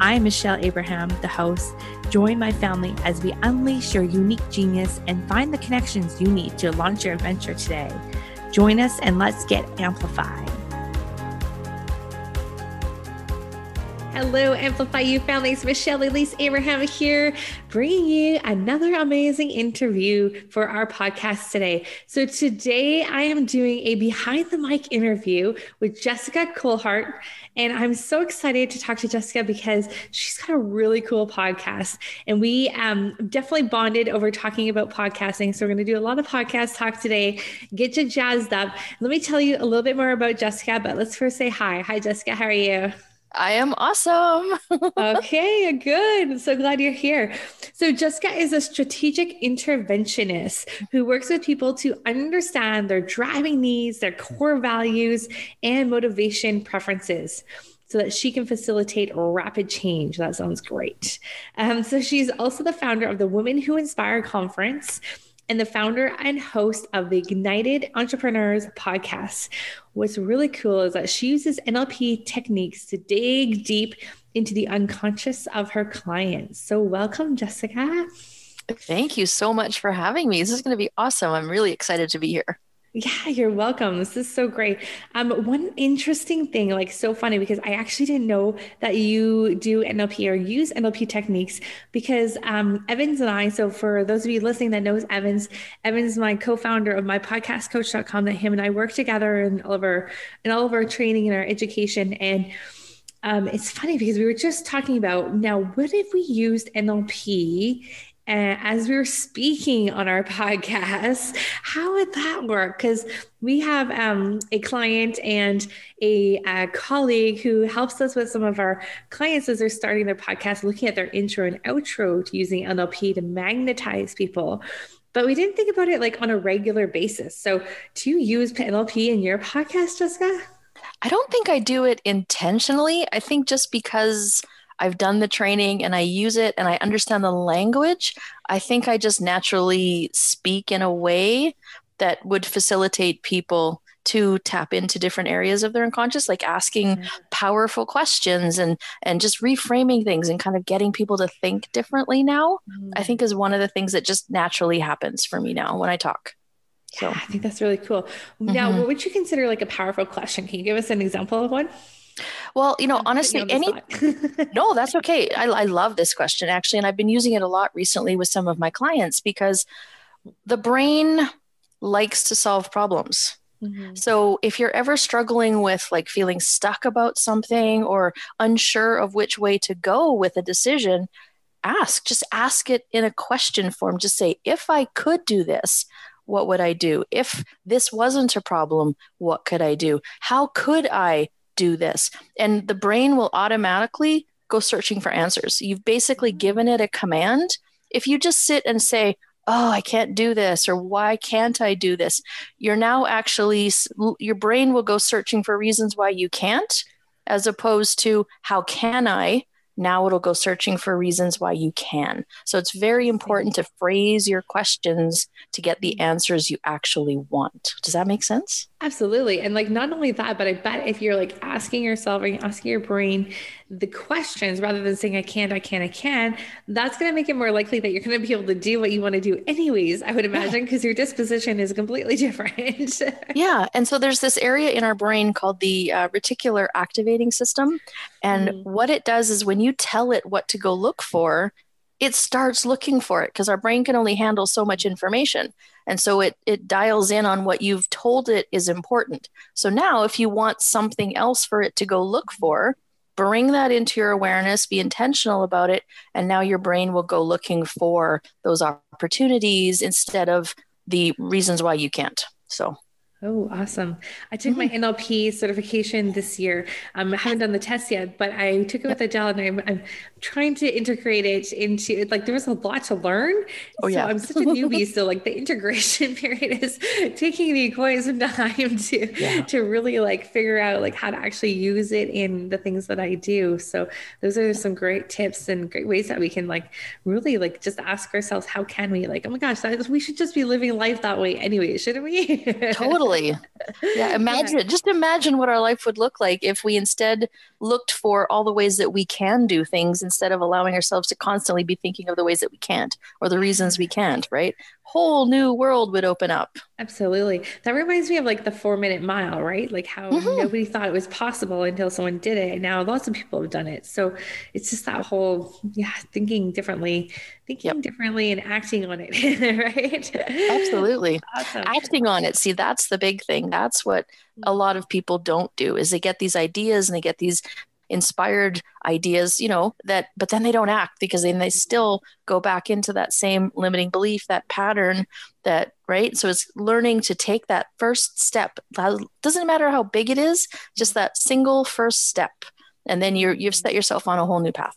I'm Michelle Abraham, the host. Join my family as we unleash your unique genius and find the connections you need to launch your adventure today. Join us and let's get amplified. Hello, Amplifyou families. Michelle Elise Abraham here, bringing you another amazing interview for our podcast today. So, today I am doing a behind the mic interview with Jessica Coulthard. And I'm so excited to talk to Jessica because she's got a really cool podcast. And we um, definitely bonded over talking about podcasting. So, we're going to do a lot of podcast talk today, get you jazzed up. Let me tell you a little bit more about Jessica, but let's first say hi. Hi, Jessica. How are you? I am awesome. okay, good. So glad you're here. So, Jessica is a strategic interventionist who works with people to understand their driving needs, their core values, and motivation preferences so that she can facilitate rapid change. That sounds great. Um, so, she's also the founder of the Women Who Inspire Conference and the founder and host of the Ignited Entrepreneurs podcast. What's really cool is that she uses NLP techniques to dig deep into the unconscious of her clients. So, welcome, Jessica. Thank you so much for having me. This is going to be awesome. I'm really excited to be here. Yeah, you're welcome. This is so great. Um, one interesting thing, like so funny, because I actually didn't know that you do NLP or use NLP techniques because um, Evans and I, so for those of you listening that knows Evans, Evans is my co-founder of my podcast coach.com that him and I work together in all of our in all of our training and our education. And um, it's funny because we were just talking about now, what if we used NLP and as we were speaking on our podcast, how would that work? Because we have um, a client and a, a, colleague who helps us with some of our clients as they're starting their podcast, looking at their intro and outro to using NLP to magnetize people. But we didn't think about it like on a regular basis. So, do you use NLP in your podcast, Jessica? I don't think I do it intentionally. I think just because I've done the training and I use it and I understand the language, I think I just naturally speak in a way that would facilitate people to tap into different areas of their unconscious like asking mm-hmm. powerful questions and and just reframing things and kind of getting people to think differently now mm-hmm. i think is one of the things that just naturally happens for me now when i talk so yeah, i think that's really cool now mm-hmm. what would you consider like a powerful question can you give us an example of one well, you know, I'm honestly, any no, that's okay. I, I love this question actually, and I've been using it a lot recently with some of my clients because the brain likes to solve problems. Mm-hmm. So if you're ever struggling with like feeling stuck about something or unsure of which way to go with a decision, ask. Just ask it in a question form. Just say, if I could do this, what would I do? If this wasn't a problem, what could I do? How could I do this. And the brain will automatically go searching for answers. You've basically mm-hmm. given it a command. If you just sit and say, oh, I can't do this, or why can't I do this? You're now actually, your brain will go searching for reasons why you can't, as opposed to how can I? Now it'll go searching for reasons why you can. So it's very important to phrase your questions to get the mm-hmm. answers you actually want. Does that make sense? Absolutely. And like not only that, but I bet if you're like asking yourself or asking your brain the questions rather than saying I can't, I can't, I can, that's going to make it more likely that you're going to be able to do what you want to do anyways, I would imagine, because yeah. your disposition is completely different. yeah. And so there's this area in our brain called the uh, reticular activating system. And mm. what it does is when you tell it what to go look for, it starts looking for it because our brain can only handle so much information. And so it, it dials in on what you've told it is important. So now, if you want something else for it to go look for, bring that into your awareness, be intentional about it, and now your brain will go looking for those opportunities instead of the reasons why you can't. So Oh, awesome. I took my mm-hmm. NLP certification this year. Um, I haven't done the test yet, but I took it with Adele and I'm, I'm trying to integrate it into like there was a lot to learn. Oh, so yeah. I'm such a newbie. so like the integration period is taking me quite some time to yeah. to really like figure out like how to actually use it in the things that I do. So those are some great tips and great ways that we can like really like just ask ourselves, how can we like, oh my gosh, that, we should just be living life that way anyway, shouldn't we? totally. Yeah. Imagine, yeah. just imagine what our life would look like if we instead looked for all the ways that we can do things instead of allowing ourselves to constantly be thinking of the ways that we can't or the reasons we can't, right? Whole new world would open up. Absolutely. That reminds me of like the four minute mile, right? Like how mm-hmm. nobody thought it was possible until someone did it. And now lots of people have done it. So it's just that whole, yeah, thinking differently, thinking yep. differently and acting on it, right? Absolutely. Awesome. Acting on it. See, that's the big thing. That's what a mm-hmm. lot of people don't do is they get these ideas and they get these inspired ideas, you know, that, but then they don't act because then they still go back into that same limiting belief, that pattern that, right? So it's learning to take that first step. Doesn't matter how big it is, just that single first step. And then you're, you've set yourself on a whole new path.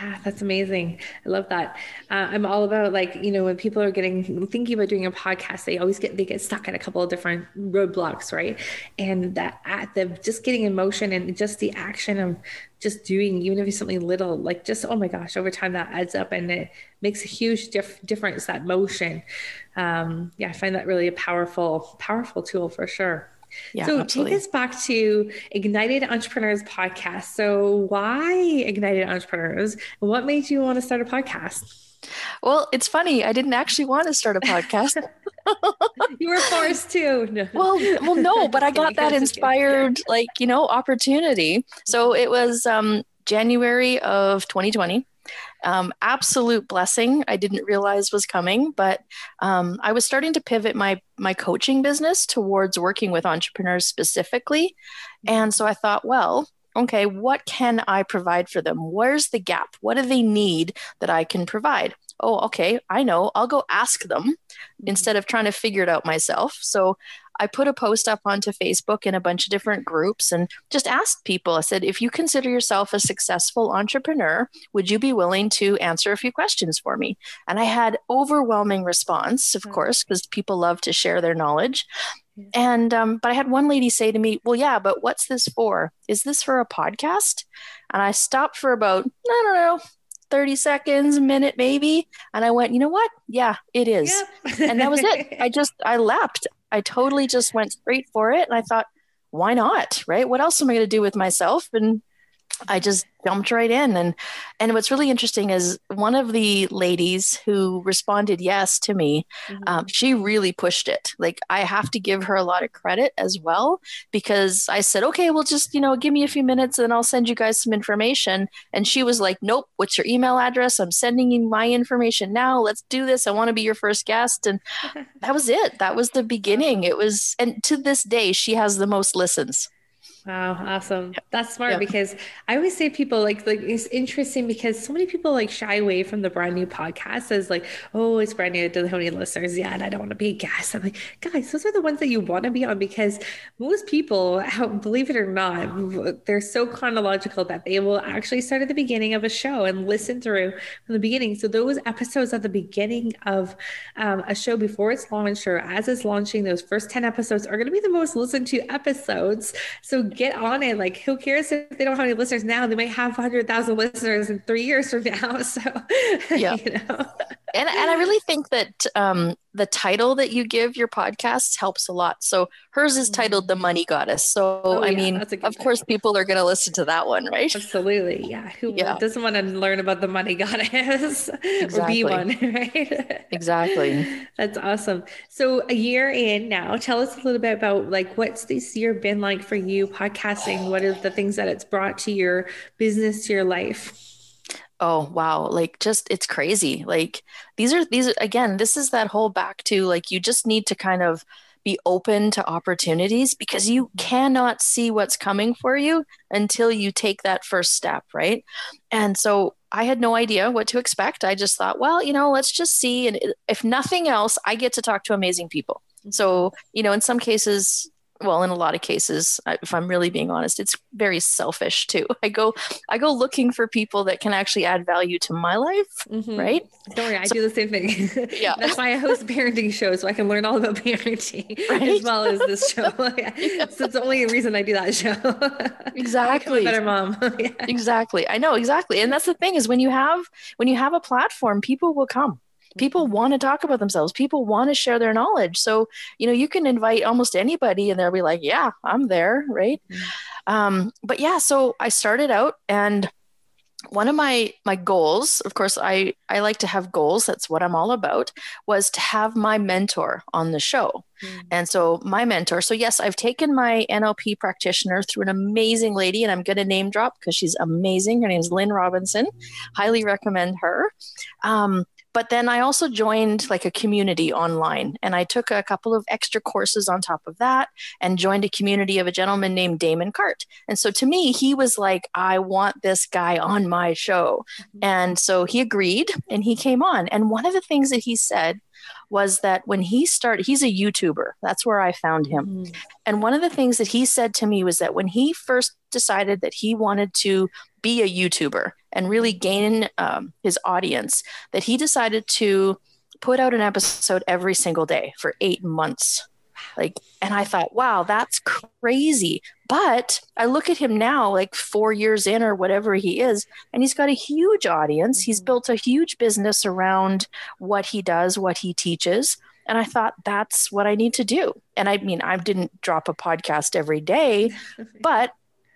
Yeah, that's amazing. I love that. Uh, I'm all about like you know when people are getting thinking about doing a podcast, they always get they get stuck at a couple of different roadblocks, right? And that at the just getting emotion and just the action of just doing, even if it's something little, like just oh my gosh, over time that adds up and it makes a huge dif- difference. That motion, um, yeah, I find that really a powerful powerful tool for sure. Yeah, so absolutely. take us back to Ignited Entrepreneurs podcast. So why Ignited Entrepreneurs? And what made you want to start a podcast? Well, it's funny. I didn't actually want to start a podcast. you were forced to. No. Well, well, no, but I got that inspired, like you know, opportunity. So it was um, January of 2020 um, absolute blessing I didn't realize was coming. But um, I was starting to pivot my my coaching business towards working with entrepreneurs specifically, and so I thought, well, okay, what can I provide for them? Where's the gap? What do they need that I can provide? Oh, okay, I know. I'll go ask them instead of trying to figure it out myself. So I put a post up onto Facebook in a bunch of different groups and just asked people. I said, if you consider yourself a successful entrepreneur, would you be willing to answer a few questions for me? And I had overwhelming response, of course, because people love to share their knowledge. And um, but I had one lady say to me, "Well, yeah, but what's this for? Is this for a podcast?" And I stopped for about I don't know 30 seconds, a minute maybe. And I went, you know what? Yeah, it is. Yep. and that was it. I just, I leapt. I totally just went straight for it. And I thought, why not? Right? What else am I going to do with myself? And I just jumped right in. And and what's really interesting is one of the ladies who responded yes to me mm-hmm. um, she really pushed it. Like i have to give her a lot of credit as well because i said okay well just you know give me a few minutes and i'll send you guys some information. And she was like nope what's your email address? I'm sending you my information now. Let's do this. I want to be your first guest. And that was it. That was the beginning. It was and to this day she has the most listens Wow, awesome. That's smart because I always say people like like it's interesting because so many people like shy away from the brand new podcast as like, oh, it's brand new to the Honey listeners. Yeah, and I don't want to be a guest. I'm like, guys, those are the ones that you want to be on because most people, believe it or not, they're so chronological that they will actually start at the beginning of a show and listen through from the beginning. So those episodes at the beginning of um, a show before it's launched or as it's launching, those first 10 episodes are going to be the most listened to episodes. So get on it. Like, who cares if they don't have any listeners now? They might have 100,000 listeners in three years from now. So, yeah. You know? and, and I really think that um, the title that you give your podcast helps a lot. So hers is titled The mm. Money Goddess. So, oh, I yeah, mean, of title. course, people are going to listen to that one, right? Absolutely. Yeah. Who yeah. doesn't want to learn about the money goddess exactly. or be one, right? exactly. That's awesome. So, a year in now, tell us a little bit about like what's this year been like for you podcasting? What are the things that it's brought to your business, to your life? Oh wow like just it's crazy like these are these again this is that whole back to like you just need to kind of be open to opportunities because you mm-hmm. cannot see what's coming for you until you take that first step right? And so i had no idea what to expect. I just thought well you know let's just see. And if nothing else i get to talk to amazing people. Mm-hmm. So, you know, in some cases, well in a lot of cases if i'm really being honest it's very selfish too. I go i go looking for people that can actually add value to my life mm-hmm. right? Don't worry i so, do the same thing. Yeah. That's why i host parenting shows so i can learn all about parenting right? as well as this show. Yeah. so it's the only reason i do that show. Exactly. better mom. Yeah. exactly. I know exactly. And that's the thing is when you have when you have a platform people will come people mm-hmm. want to talk about themselves. People want to share their knowledge. So you know you can invite almost anybody and they'll be like yeah i'm there right? Mm-hmm. um, but yeah so i started out and one of my my goals of course i i like to have goals. That's what i'm all about was to have my mentor on the show. Mm. and so my mentor so yes i've taken my nlp practitioner through an amazing lady and i'm going to name drop because she's amazing. Her name is lynn robinson. Highly recommend her. Um, but then I also joined like a community online and I took a couple of extra courses on top of that and joined a community of a gentleman named Damon Cart. And so to me, he was like, I want this guy on my show. Mm-hmm. And so he agreed and he came on. And one of the things that he said was that when he started, he's a YouTuber. That's where I found him. Mm-hmm. And one of the things that he said to me was that when he first decided that he wanted to be a YouTuber and really gain um, his audience, that he decided to put out an episode every single day for eight months. Like, and I thought, wow, that's crazy. But I look at him now, like four years in or whatever he is, and he's got a huge audience. He's mm-hmm. built a huge business around what he does, what he teaches. And I thought, that's what I need to do. And I mean, I didn't drop a podcast every day, but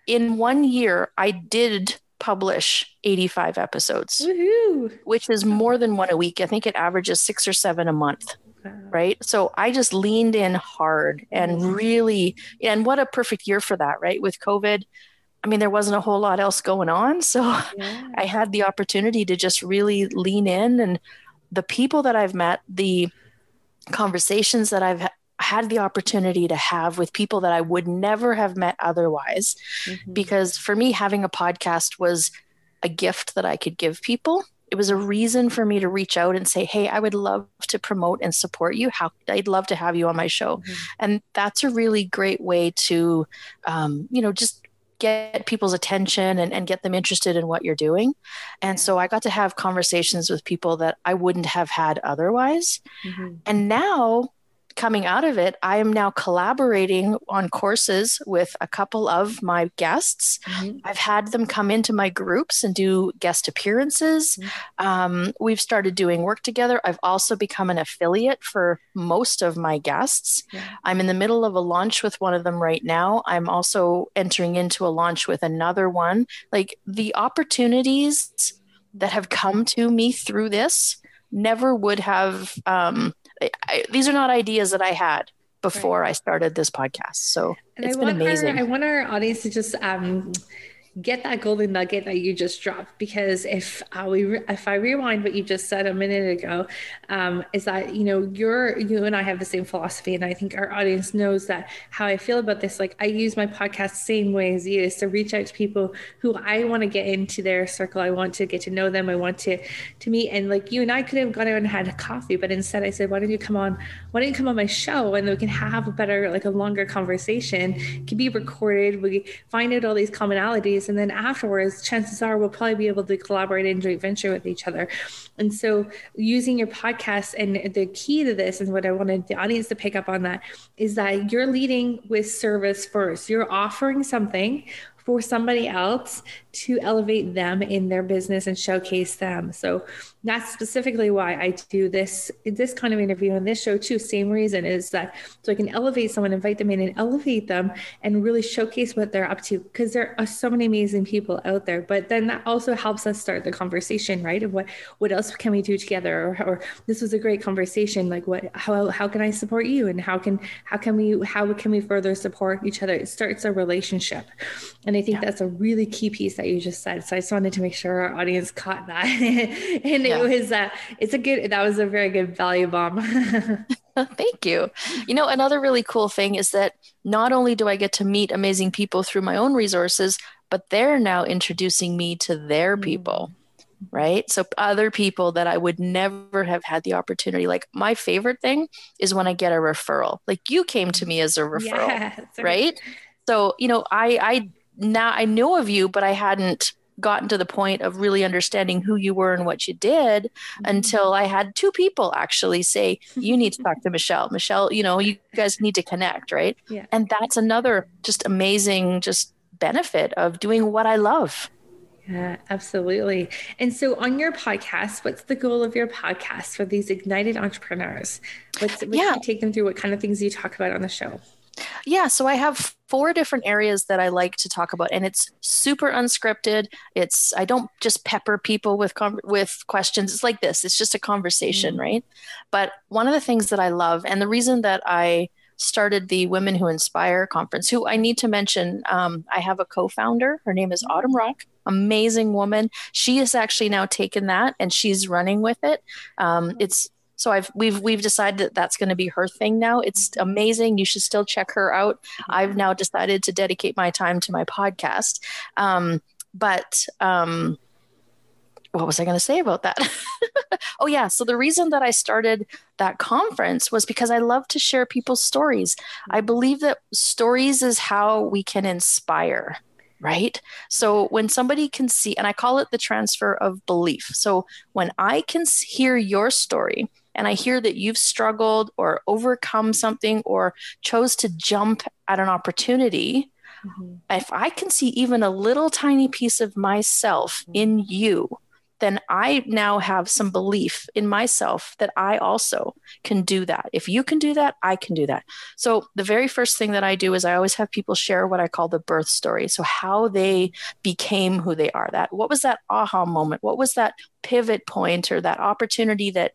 in one year, I did publish 85 episodes, Woo-hoo. which is more than one a week. I think it averages six or seven a month. Right. So I just leaned in hard and really, and what a perfect year for that, right? With COVID, I mean, there wasn't a whole lot else going on. So yeah. I had the opportunity to just really lean in. And the people that I've met, the conversations that I've had the opportunity to have with people that I would never have met otherwise. Mm-hmm. Because for me, having a podcast was a gift that I could give people. It was a reason for me to reach out and say, Hey, I would love to promote and support you. How I'd love to have you on my show. Mm-hmm. And that's a really great way to, um, you know, just get people's attention and, and get them interested in what you're doing. And so I got to have conversations with people that I wouldn't have had otherwise. Mm-hmm. And now coming out of it, I am now collaborating on courses with a couple of my guests. Mm-hmm. I've had them come into my groups and do guest appearances. Mm-hmm. Um, we've started doing work together. I've also become an affiliate for most of my guests. Yeah. I'm in the middle of a launch with one of them right now. I'm also entering into a launch with another one. Like the opportunities that have come to me through this never would have. Um, I, these are not ideas that I had before right. I started this podcast. So and it's I been amazing. Our, I want our audience to just um, get that golden nugget that you just dropped because if we re- if I rewind what you just said a minute ago, um, is that you know you're you and I have the same philosophy, and I think our audience knows that how I feel about this. Like I use my podcast same way as you is to reach out to people who I want to get into their circle. I want to get to know them. I want to to meet, and like you and I could have gone out and had a coffee, but instead I said, why don't you come on? Why don't you come on my show and we can have a better like a longer conversation? It can be recorded. We find out all these commonalities and then afterwards chances are we'll probably be able to collaborate in joint venture with each other. And so using your podcast and the key to this and what i wanted the audience to pick up on that is that you're leading with service first. You're offering something for somebody else to elevate them in their business and showcase them. So that's specifically why I do this this kind of interview on this show too. Same reason is that so I can elevate someone, invite them in, and elevate them, and really showcase what they're up to because there are so many amazing people out there. But then that also helps us start the conversation, right? Of what what else can we do together? Or, or this was a great conversation. Like what how how can I support you, and how can how can we how can we further support each other? It starts a relationship, and I think yeah. that's a really key piece that you just said. So I just wanted to make sure our audience caught that. and yeah. it was uh it's a good that was a very good value bomb. Thank you. You know, another really cool thing is that not only do I get to meet amazing people through my own resources, but they're now introducing me to their mm. people. right? So other people that I would never have had the opportunity. Like my favorite thing is when I get a referral. Like you came to me as a referral, right? So, you know, I I now I know of you, but I hadn't gotten to the point of really understanding who you were and what you did mm-hmm. until I had two people actually say, You need to talk to Michelle. Michelle, you know, you guys need to connect, right? Yeah. And that's another just amazing, just benefit of doing what I love. Yeah, absolutely. And so on your podcast, what's the goal of your podcast for these ignited entrepreneurs? What's what yeah. take them through what kind of things you talk about on the show? Yeah, so I have four different areas that I like to talk about, and it's super unscripted. It's I don't just pepper people with with questions. It's like this. It's just a conversation, mm-hmm. right? But one of the things that I love, and the reason that I started the Women Who Inspire conference, who I need to mention, um, I have a co-founder. Her name is mm-hmm. Autumn Rock. Amazing woman. She has actually now taken that and she's running with it. Um, it's so I've we've we've decided that that's going to be her thing now. It's amazing. You should still check her out. I've now decided to dedicate my time to my podcast. Um, but um, what was I going to say about that? oh yeah, so the reason that I started that conference was because I love to share people's stories. I believe that stories is how we can inspire right? So when somebody can see, and I call it the transfer of belief. So when I can hear your story and I hear that you've struggled or overcome something or chose to jump at an opportunity, mm-hmm. if I can see even a little tiny piece of myself in you, then I now have some belief in myself that I also can do that. If you can do that, I can do that. So, the very first thing that I do is I always have people share what I call the birth story. So, how they became who they are. That what was that aha moment? What was that pivot point or that opportunity that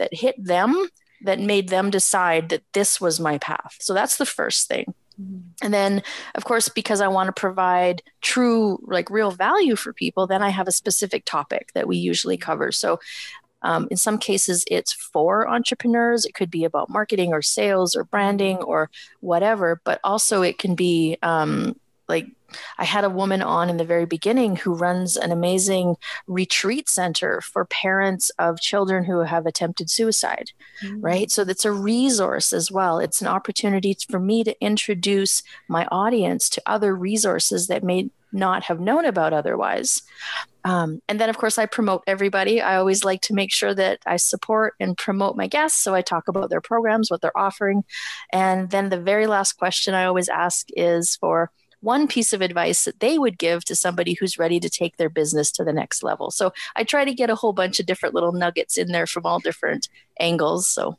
that hit them that made them decide that this was my path? So, that's the first thing. Mm-hmm. And then, of course, because I want to provide true, like real value for people, then I have a specific topic that we usually cover. So, um, in some cases, it's for entrepreneurs. It could be about marketing or sales or branding or whatever, but also it can be um, like I had a woman on in the very beginning who runs an amazing retreat center for parents of children who have attempted suicide, mm-hmm. right? So that's a resource as well. It's an opportunity for me to introduce my audience to other resources that may not have known about otherwise. Um, and then, of course, I promote everybody. I always like to make sure that I support and promote my guests. So I talk about their programs, what they're offering. And then the very last question I always ask is for one piece of advice that they would give to somebody who's ready to take their business to the next level. So I try to get a whole bunch of different little nuggets in there from all different angles. So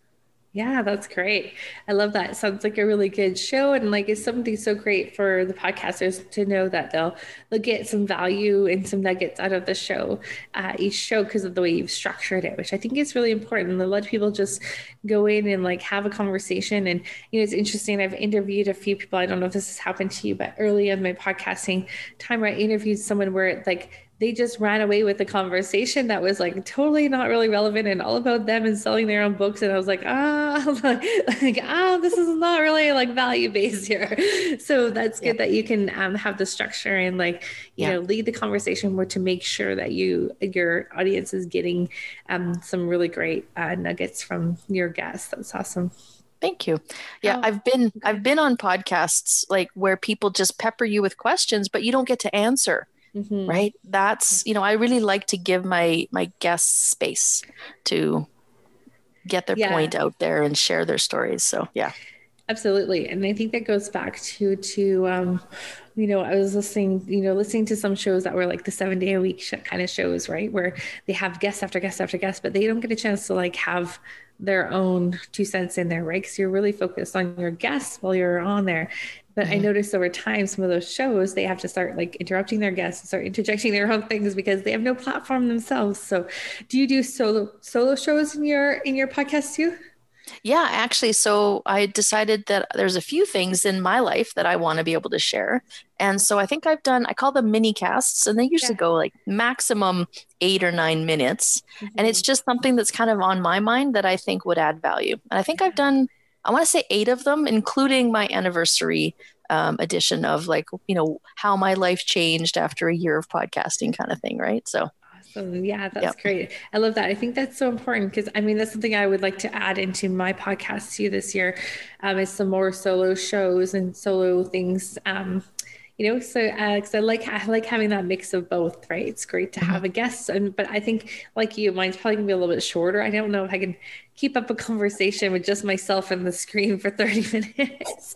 yeah, that's great. I love that. Sounds like a really good show, and like it's something so great for the podcasters to know that they'll they'll get some value and some nuggets out of the show, uh, each show because of the way you've structured it, which I think is really important. A lot of people just go in and like have a conversation, and you know it's interesting. I've interviewed a few people. I don't know if this has happened to you, but early in my podcasting time, I interviewed someone where like they just ran away with the conversation that was like totally not really relevant and all about them and selling their own books. And I was like, ah, like, like ah, this is not really like value based here. So that's good yeah. that you can um, have the structure and like, you yeah. know, lead the conversation more to make sure that you, your audience is getting um, some really great uh, nuggets from your guests. That's awesome. Thank you. Yeah, oh, I've been I've been on podcasts like where people just pepper you with questions, but you don't get to answer mm-hmm. right? That's you know i really like to give my my guests space to get their yeah. point out there and share their stories. So yeah. Absolutely. And i think that goes back to to um you know i was listening you know listening to some shows that were like the seven day a week sh- kind of shows right? Where they have guests after guests after guests but they don't get a chance to like have their own two cents in there right because you're really focused on your guests while you're on there but mm-hmm. I noticed over time, some of those shows, they have to start like interrupting their guests and start interjecting their own things because they have no platform themselves. So do you do solo solo shows in your in your podcast too? Yeah, actually, so I decided that there's a few things in my life that I want to be able to share. And so I think I've done, I call them mini casts, and they usually yeah. go like maximum eight or nine minutes. Mm-hmm. And it's mm-hmm. just something that's kind of on my mind that I think would add value. And I think I've done I want to say eight of them, including my anniversary um, edition of like, you know, how my life changed after a year of podcasting kind of thing. Right. So awesome. Yeah, that's yep. great. I love that. I think that's so important because I mean that's something I would like to add into my podcast too this year. Um, is some more solo shows and solo things. Um, you know, so Alex, I like I like having that mix of both. Right, it's great to mm-hmm. have a guest, and but I think like you, mine's probably gonna be a little bit shorter. I don't know if I can keep up a conversation with just myself and the screen for thirty minutes.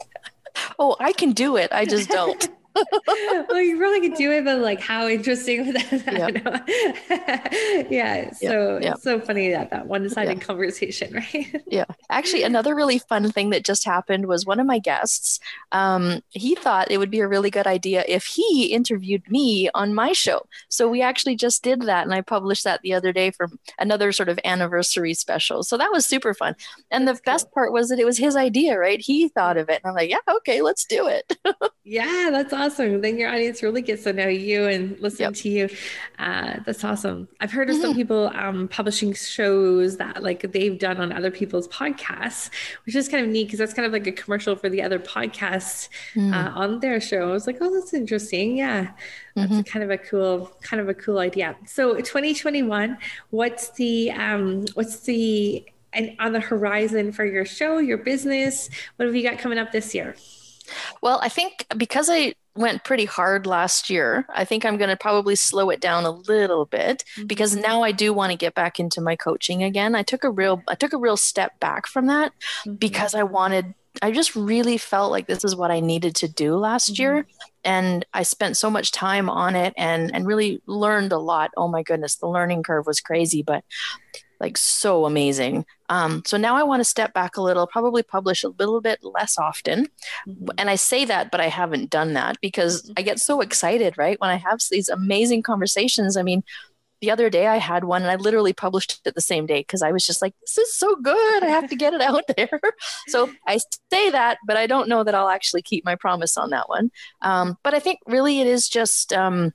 oh, I can do it. I just don't. well, you really could do it, but like, how interesting would that? Yep. yeah. So yep. it's so funny that that one-sided yeah. conversation, right? yeah. Actually, another really fun thing that just happened was one of my guests. Um, he thought it would be a really good idea if he interviewed me on my show. So we actually just did that, and I published that the other day for another sort of anniversary special. So that was super fun. And That's the cool. best part was that it was his idea, right? He thought of it, and I'm like, yeah, okay, let's do it. yeah, that's awesome awesome. Then your audience really gets to know you and listen yep. to you. Uh, that's awesome. I've heard of mm-hmm. some people um, publishing shows that like they've done on other people's podcasts, which is kind of neat because that's kind of like a commercial for the other podcasts mm. uh, on their show. I was like, oh, that's interesting. Yeah, that's mm-hmm. kind of a cool, kind of a cool idea. So 2021, what's the um, what's the and on the horizon for your show, your business? What have you got coming up this year? Well, I think because I went pretty hard last year. I think I'm going to probably slow it down a little bit mm-hmm. because now I do want to get back into my coaching again. I took a real I took a real step back from that mm-hmm. because I wanted I just really felt like this is what I needed to do last mm-hmm. year and I spent so much time on it and and really learned a lot. Oh my goodness, the learning curve was crazy, but like so amazing. Um, so now I want to step back a little, probably publish a little bit less often. Mm-hmm. And I say that, but I haven't done that because mm-hmm. I get so excited, right? When I have these amazing conversations. I mean, the other day I had one and I literally published it the same day because I was just like, this is so good. I have to get it out there. so I say that, but I don't know that I'll actually keep my promise on that one. Um, but I think really it is just, um,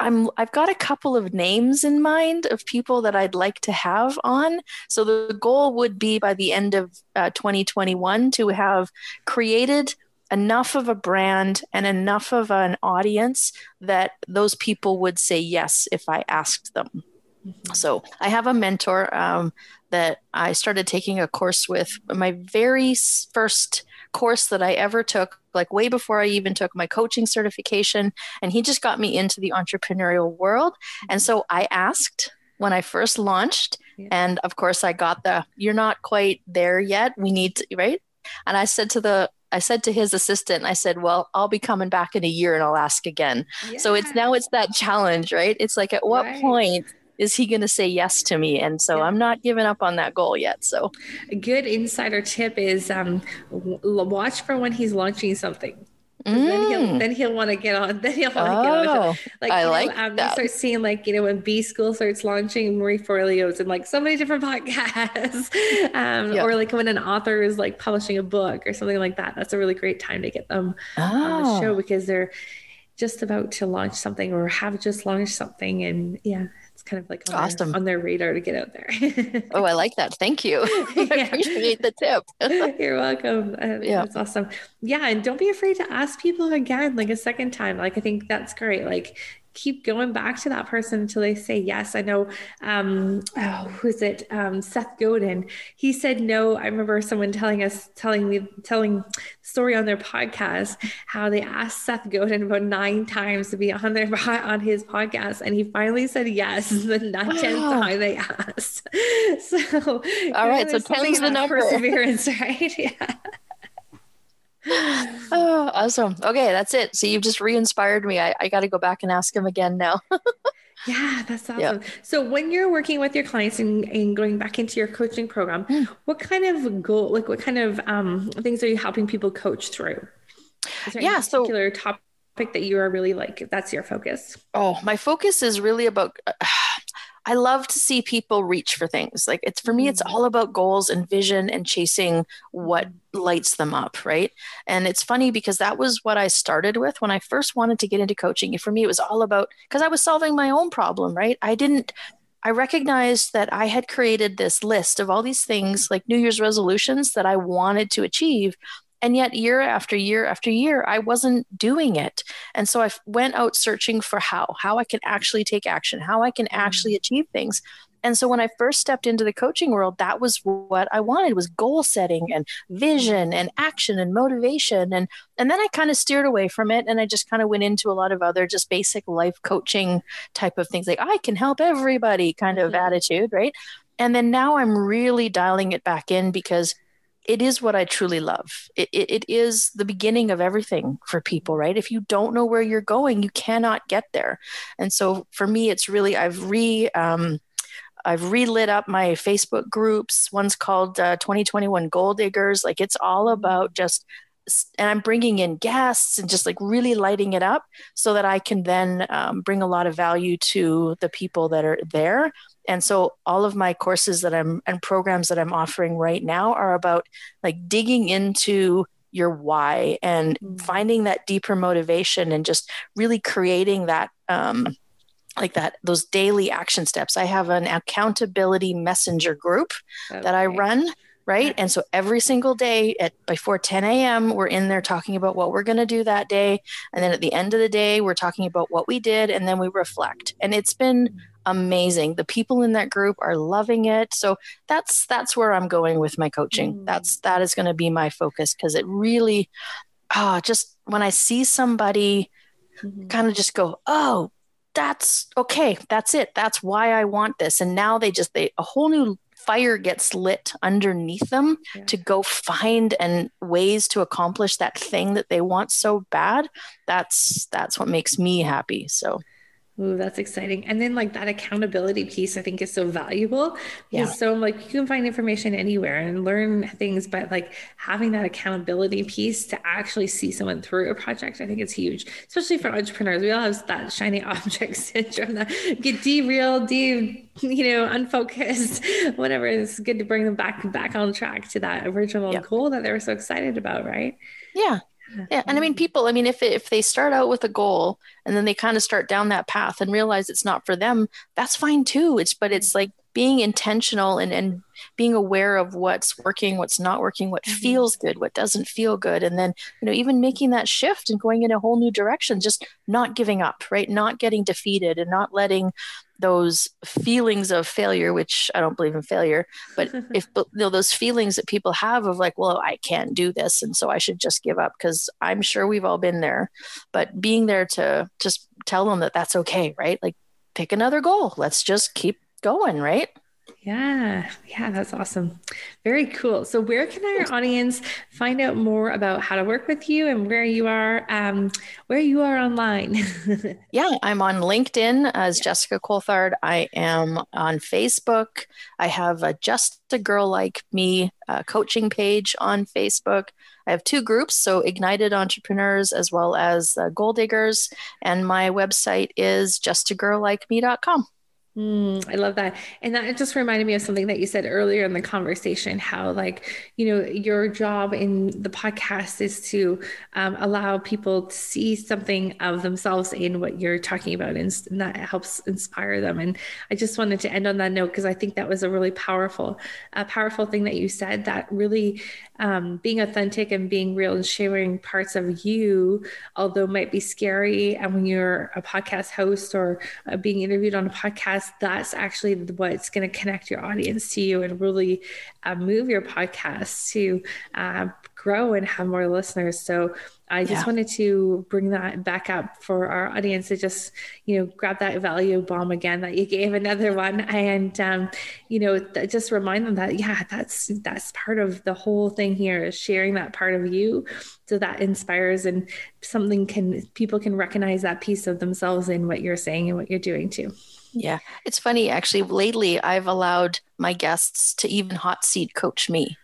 I'm I've got a couple of names in mind of people that I'd like to have on. So the goal would be by the end of uh, 2021 to have created enough of a brand and enough of an audience that those people would say yes if I asked them. Mm-hmm. So I have a mentor um, that I started taking a course with. My very first course that I ever took, like way before I even took my coaching certification. And he just got me into the entrepreneurial world. And mm-hmm. so I asked when I first launched, yeah. and of course I got the, you're not quite there yet. We need to, right? And I said to the, I said to his assistant, I said, well, I'll be coming back in a year and I'll ask again. Yeah. So it's now it's that challenge, right? It's like at what right. point is he going to say yes to me? And so yeah. I'm not giving up on that goal yet. So a good insider tip is um, watch for when he's launching something. Mm. Then he'll then he'll want to get on. Then he'll want to oh, get on. Like I like know, um, that. You start seeing like you know when B School starts launching Marie Forleo's and like so many different podcasts, um, or like when an author is like publishing a book or something like that. That's a really great time to get them oh. on the show oh. because they're just about to launch something or have just launched something, and yeah, it's kind of like on, awesome. their, on their radar to get out there. oh, I like that. Thank you. I appreciate the tip. You're welcome. Yeah. That's awesome. Yeah. And don't be afraid to ask people again, like a second time. Like, I think that's great. Like, keep going back to that person until they say yes. I know, um, oh, who's it? Um, Seth Godin. He said no. I remember someone telling us, telling me, telling story on their podcast how they asked Seth Godin about nine times to be on their on his podcast, and he finally said yes the ninth wow. time they asked. So, all right, so ten's the number. Perseverance, right? Yeah oh, awesome. Okay, that's it. So you've just re-inspired me. I, I got to go back and ask him again now. yeah, that's awesome. Yep. So when you're working with your clients and, and going back into your coaching program, mm. what kind of goal, like what kind of um, things are you helping people coach through? yeah, So particular so topic that you are really like that's your focus? Oh, my focus is really about uh, I love to see people reach for things. Like it's for me, it's mm. all about goals and vision and chasing what lights them up, right? And it's funny because that was what I started with when I first wanted to get into coaching. For me, it was all about because I was solving my own problem, right? I didn't I recognized that I had created this list of all these things like New Year's resolutions that I wanted to achieve. And yet, year after year after year, I wasn't doing it. And so I went out searching for how, how I can actually take action, how I can mm. actually achieve things. And so when I first stepped into the coaching world, that was what I wanted was goal setting and vision and action and motivation. And and then I kind of steered away from it and I just kind of went into a lot of other just basic life coaching type of things like I can help everybody kind of mm-hmm. attitude, right? And then now I'm really dialing it back in because it is what I truly love. It, it, it is the beginning of everything for people, right? If you don't know where you're going, you cannot get there. And so for me, it's really, I've re, um, I've relit up my Facebook groups. One's called uh, 2021 Goal Diggers. Like it's all about just and I'm bringing in guests and just like really lighting it up so that I can then um, bring a lot of value to the people that are there. And so all of my courses that I'm and programs that I'm offering right now are about like digging into your why and mm-hmm. finding that deeper motivation and just really creating that um, like that those daily action steps i have an accountability messenger group okay. that i run right? And so every single day at before 10 a.m., we're in there talking about what we're going to do that day. And then at the end of the day, we're talking about what we did and then we reflect. And it's been amazing. The people in that group are loving it. So that's that's where I'm going with my coaching. Mm. That's that is going to be my focus because it really ah oh, just when I see somebody mm-hmm. kind of just go, "Oh, that's okay. That's it. That's why I want this." And now they just they a whole new fire gets lit underneath them yeah. to go find and ways to accomplish that thing that they want so bad that's that's what makes me happy so Ooh, that's exciting. And then like that accountability piece I think is so valuable yeah. so like you can find information anywhere and learn things, but like having that accountability piece to actually see someone through a project, I think it's huge, especially for entrepreneurs. We all have that shiny object syndrome that get derailed, de, you know, unfocused, whatever. It's good to bring them back back on track to that original yep. goal that they were so excited about, right? Yeah yeah and i mean people i mean if if they start out with a goal and then they kind of start down that path and realize it's not for them that's fine too. It's but it's like being intentional and and being aware of what's working what's not working what mm-hmm. feels good what doesn't feel good and then you know even making that shift and going in a whole new direction just not giving up right? Not getting defeated and not letting those feelings of failure, which I don't believe in failure, but if you know those feelings that people have of like, well, I can't do this, and so I should just give up because I'm sure we've all been there. But being there to just tell them that that's okay, right? Like, pick another goal. Let's just keep going, right? Yeah, yeah, that's awesome. Very cool. So, where can our audience find out more about how to work with you and where you are, um, where you are online? yeah, I'm on LinkedIn as. Jessica Coulthard. I am on Facebook. I have a Just a Girl Like Me uh, coaching page on Facebook. I have two groups, so Ignited Entrepreneurs as well as uh, Goal Diggers, and my website is justagirllikeme.com. Mm, I love that. And that just reminded me of something that you said earlier in the conversation how, like, you know, your job in the podcast is to um, allow people to see something of themselves in what you're talking about, and, and that helps inspire them. And I just wanted to end on that note because I think that was a really powerful, a powerful thing that you said that really um, being authentic and being real and sharing parts of you, although might be scary. And when you're a podcast host or uh, being interviewed on a podcast, that's actually what's going to connect your audience to you and really uh, move your podcast to uh, grow and have more listeners. So I just yeah. wanted to bring that back up for our audience to just, you know, grab that value bomb again that you gave another one and, um, you know, th- just remind them that, yeah, that's, that's part of the whole thing here is sharing that part of you. So that inspires and something can, people can recognize that piece of themselves in what you're saying and what you're doing too. Yeah. It's funny, actually, lately I've allowed my guests to even hot seat coach me.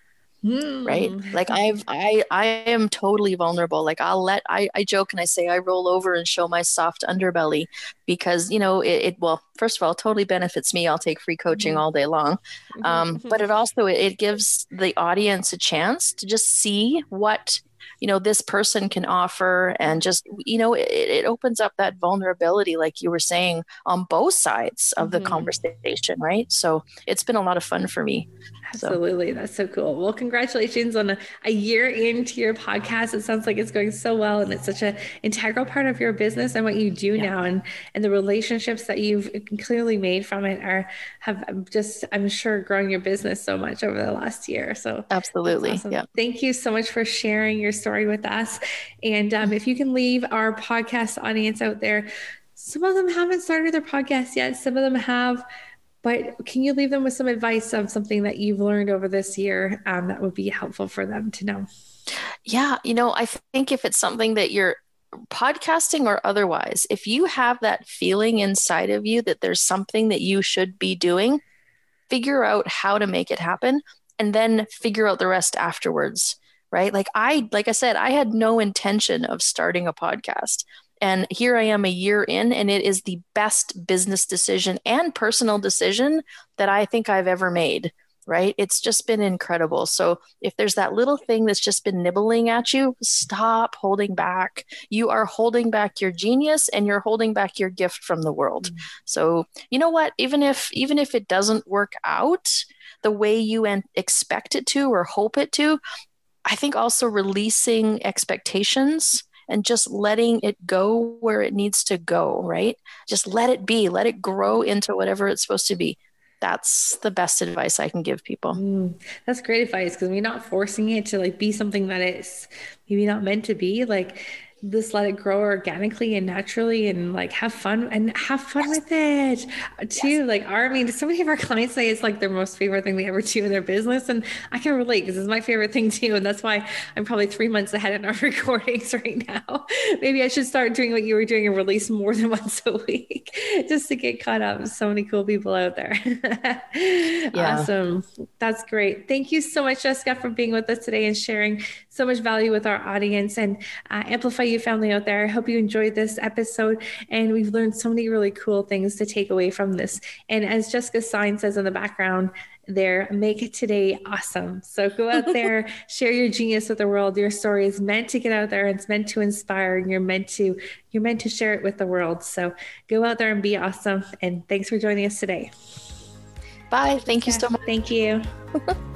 Mm. Right. Like I've, I, I am totally vulnerable. Like I'll let, I, I joke and I say I roll over and show my soft underbelly because, you know, it, it well, first of all, totally benefits me. I'll take free coaching mm-hmm. all day long. Um, but it also, it gives the audience a chance to just see what you know this person can offer and just you know it, it opens up that vulnerability like you were saying on both sides of the mm-hmm. conversation right so it's been a lot of fun for me Absolutely. So. That's so cool. Well, congratulations on a, a, year into your podcast. It sounds like it's going so well and it's such an integral part of your business and what you do yeah. now and and the relationships that you've clearly made from it are have just I'm sure grown your business so much over the last year. So Absolutely. Awesome. Yeah. Thank you so much for sharing your story with us. And um, if you can leave our podcast audience out there, some of them haven't started their podcast yet. Some of them have but can you leave them with some advice of something that you've learned over this year um, that would be helpful for them to know? Yeah, you know, I think if it's something that you're podcasting or otherwise, if you have that feeling inside of you that there's something that you should be doing, figure out how to make it happen and then figure out the rest afterwards right like i like i said i had no intention of starting a podcast and here I am a year in, and it is the best business decision and personal decision that I think I've ever made. Right. It's just been incredible. So, if there's that little thing that's just been nibbling at you, stop holding back. You are holding back your genius and you're holding back your gift from the world. Mm-hmm. So, you know what? Even if, even if it doesn't work out the way you expect it to or hope it to, I think also releasing expectations and just letting it go where it needs to go, right? Just let it be, let it grow into whatever it's supposed to be. That's the best advice I can give people. Mm, that's great advice because we're not forcing it to like be something that it's maybe not meant to be. Like just let it grow organically and naturally and like have fun and have fun yes. with it too. Yes. Like our, I mean, so many of our clients say it's like their most favorite thing they ever do in their business. And I can relate because it's my favorite thing too. And that's why I'm probably three months ahead in our recordings right now. Maybe I should start doing what you were doing and release more than once a week just to get caught up. So many cool people out there. yeah. Awesome. That's great. Thank you so much, Jessica, for being with us today and sharing so much value with our audience and uh, amplify you family out there. I hope you enjoyed this episode and we've learned so many really cool things to take away from this. And as Jessica's sign says in the background, there make it today awesome. So go out there share your genius with the world. Your story is meant to get out there it's meant to inspire and you're meant to you're meant to share it with the world. So go out there and be awesome and thanks for joining us today. Bye. Thank you so much. Thank you